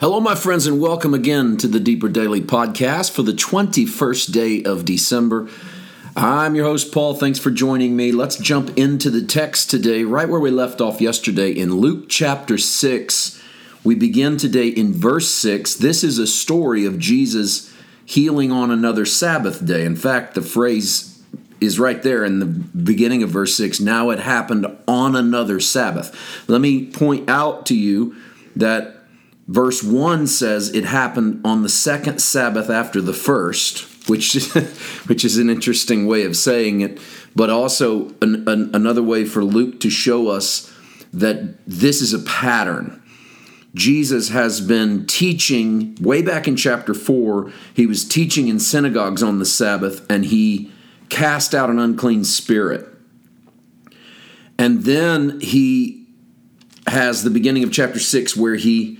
Hello, my friends, and welcome again to the Deeper Daily Podcast for the 21st day of December. I'm your host, Paul. Thanks for joining me. Let's jump into the text today, right where we left off yesterday in Luke chapter 6. We begin today in verse 6. This is a story of Jesus healing on another Sabbath day. In fact, the phrase is right there in the beginning of verse 6. Now it happened on another Sabbath. Let me point out to you that Verse 1 says it happened on the second Sabbath after the first, which, which is an interesting way of saying it, but also an, an, another way for Luke to show us that this is a pattern. Jesus has been teaching way back in chapter 4. He was teaching in synagogues on the Sabbath and he cast out an unclean spirit. And then he has the beginning of chapter 6 where he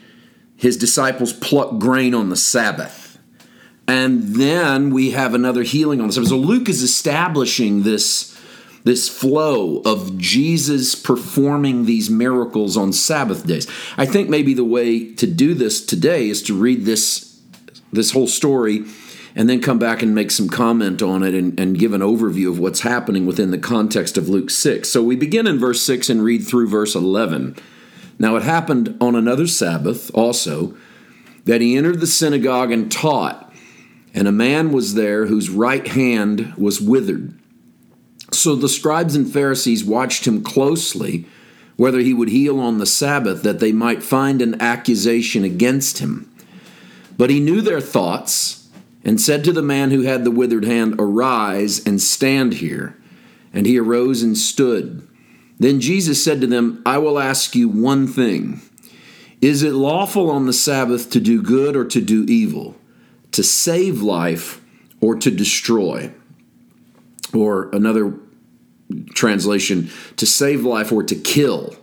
his disciples pluck grain on the Sabbath. And then we have another healing on the Sabbath. So Luke is establishing this, this flow of Jesus performing these miracles on Sabbath days. I think maybe the way to do this today is to read this, this whole story and then come back and make some comment on it and, and give an overview of what's happening within the context of Luke 6. So we begin in verse 6 and read through verse 11. Now it happened on another Sabbath also that he entered the synagogue and taught, and a man was there whose right hand was withered. So the scribes and Pharisees watched him closely, whether he would heal on the Sabbath, that they might find an accusation against him. But he knew their thoughts, and said to the man who had the withered hand, Arise and stand here. And he arose and stood. Then Jesus said to them, I will ask you one thing. Is it lawful on the Sabbath to do good or to do evil, to save life or to destroy? Or another translation, to save life or to kill.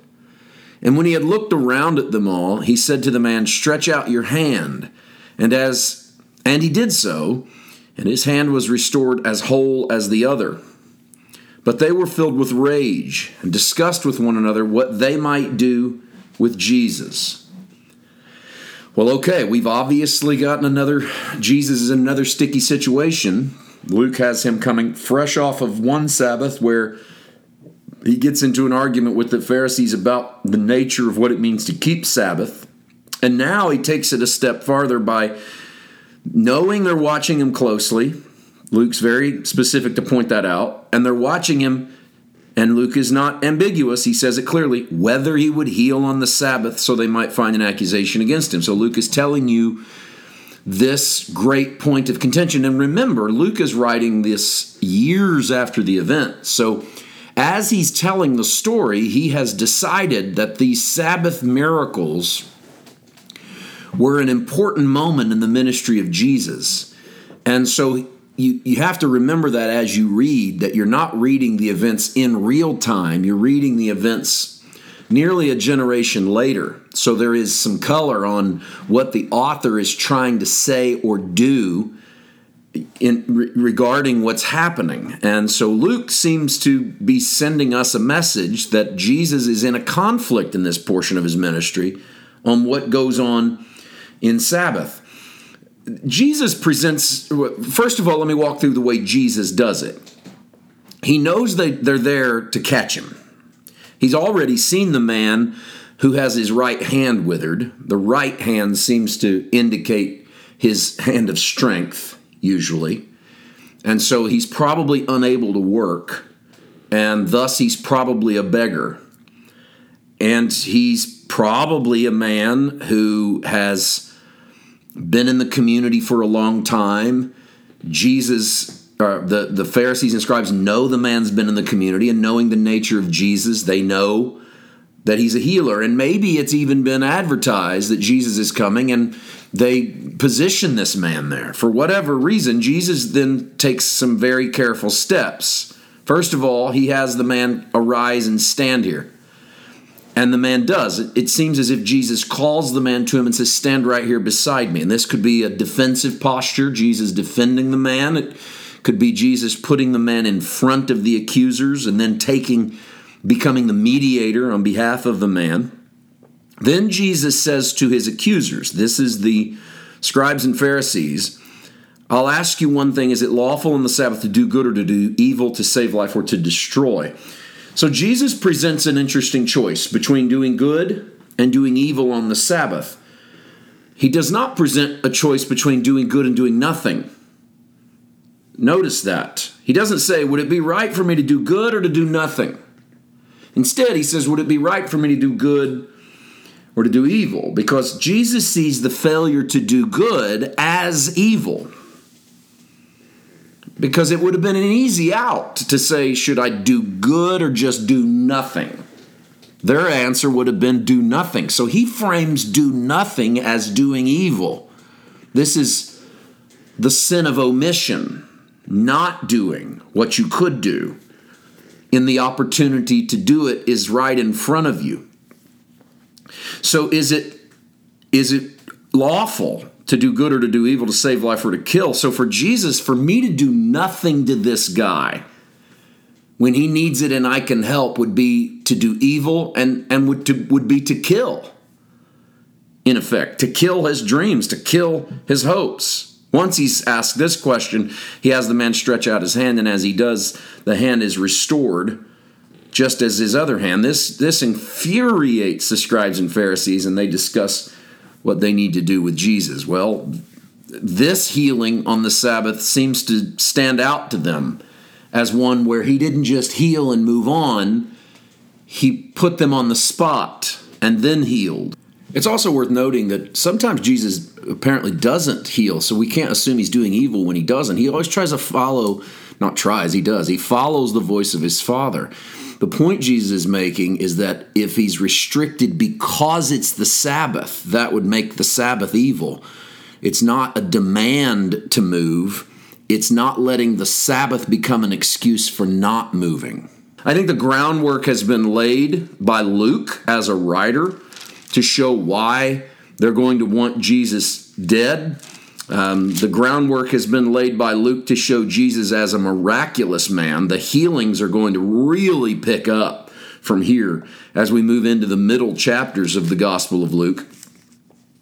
And when he had looked around at them all, he said to the man, Stretch out your hand. And as and he did so, and his hand was restored as whole as the other. But they were filled with rage and discussed with one another what they might do with Jesus. Well, okay, we've obviously gotten another, Jesus is in another sticky situation. Luke has him coming fresh off of one Sabbath where he gets into an argument with the Pharisees about the nature of what it means to keep Sabbath. And now he takes it a step farther by knowing they're watching him closely, Luke's very specific to point that out, and they're watching him. And Luke is not ambiguous. He says it clearly whether he would heal on the Sabbath so they might find an accusation against him. So Luke is telling you this great point of contention. And remember, Luke is writing this years after the event. So as he's telling the story, he has decided that these Sabbath miracles were an important moment in the ministry of Jesus. And so you, you have to remember that as you read, that you're not reading the events in real time, you're reading the events nearly a generation later. So there is some color on what the author is trying to say or do in re- regarding what's happening. And so Luke seems to be sending us a message that Jesus is in a conflict in this portion of his ministry on what goes on in Sabbath. Jesus presents, first of all, let me walk through the way Jesus does it. He knows that they're there to catch him. He's already seen the man who has his right hand withered. The right hand seems to indicate his hand of strength, usually. And so he's probably unable to work, and thus he's probably a beggar. And he's probably a man who has been in the community for a long time. Jesus, uh, the, the Pharisees and scribes know the man's been in the community, and knowing the nature of Jesus, they know that he's a healer. And maybe it's even been advertised that Jesus is coming, and they position this man there. For whatever reason, Jesus then takes some very careful steps. First of all, he has the man arise and stand here. And the man does. It seems as if Jesus calls the man to him and says, Stand right here beside me. And this could be a defensive posture, Jesus defending the man. It could be Jesus putting the man in front of the accusers and then taking, becoming the mediator on behalf of the man. Then Jesus says to his accusers, This is the scribes and Pharisees, I'll ask you one thing Is it lawful on the Sabbath to do good or to do evil, to save life or to destroy? So Jesus presents an interesting choice between doing good and doing evil on the Sabbath. He does not present a choice between doing good and doing nothing. Notice that. He doesn't say, Would it be right for me to do good or to do nothing? Instead, he says, Would it be right for me to do good or to do evil? Because Jesus sees the failure to do good as evil. Because it would have been an easy out to say, Should I do good or just do nothing? Their answer would have been, Do nothing. So he frames do nothing as doing evil. This is the sin of omission not doing what you could do in the opportunity to do it is right in front of you. So is it is it lawful to do good or to do evil, to save life or to kill? So for Jesus, for me to do nothing to this guy when he needs it and I can help would be to do evil and, and would to, would be to kill. In effect, to kill his dreams, to kill his hopes. Once he's asked this question, he has the man stretch out his hand, and as he does, the hand is restored, just as his other hand. This, this infuriates the scribes and Pharisees, and they discuss what they need to do with Jesus. Well, this healing on the Sabbath seems to stand out to them as one where he didn't just heal and move on, he put them on the spot and then healed. It's also worth noting that sometimes Jesus apparently doesn't heal, so we can't assume he's doing evil when he doesn't. He always tries to follow, not tries, he does. He follows the voice of his Father. The point Jesus is making is that if he's restricted because it's the Sabbath, that would make the Sabbath evil. It's not a demand to move, it's not letting the Sabbath become an excuse for not moving. I think the groundwork has been laid by Luke as a writer to show why they're going to want Jesus dead. Um, the groundwork has been laid by Luke to show Jesus as a miraculous man. The healings are going to really pick up from here as we move into the middle chapters of the Gospel of Luke.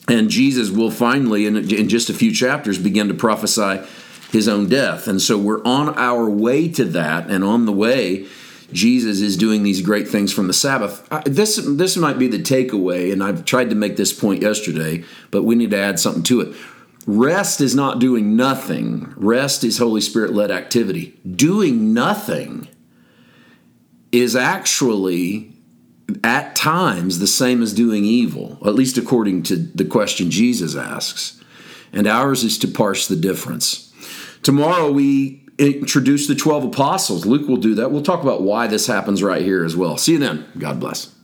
And Jesus will finally, in, in just a few chapters, begin to prophesy his own death. And so we're on our way to that, and on the way, Jesus is doing these great things from the Sabbath. This this might be the takeaway, and I've tried to make this point yesterday, but we need to add something to it. Rest is not doing nothing. Rest is Holy Spirit led activity. Doing nothing is actually at times the same as doing evil, at least according to the question Jesus asks. And ours is to parse the difference. Tomorrow we introduce the 12 apostles. Luke will do that. We'll talk about why this happens right here as well. See you then. God bless.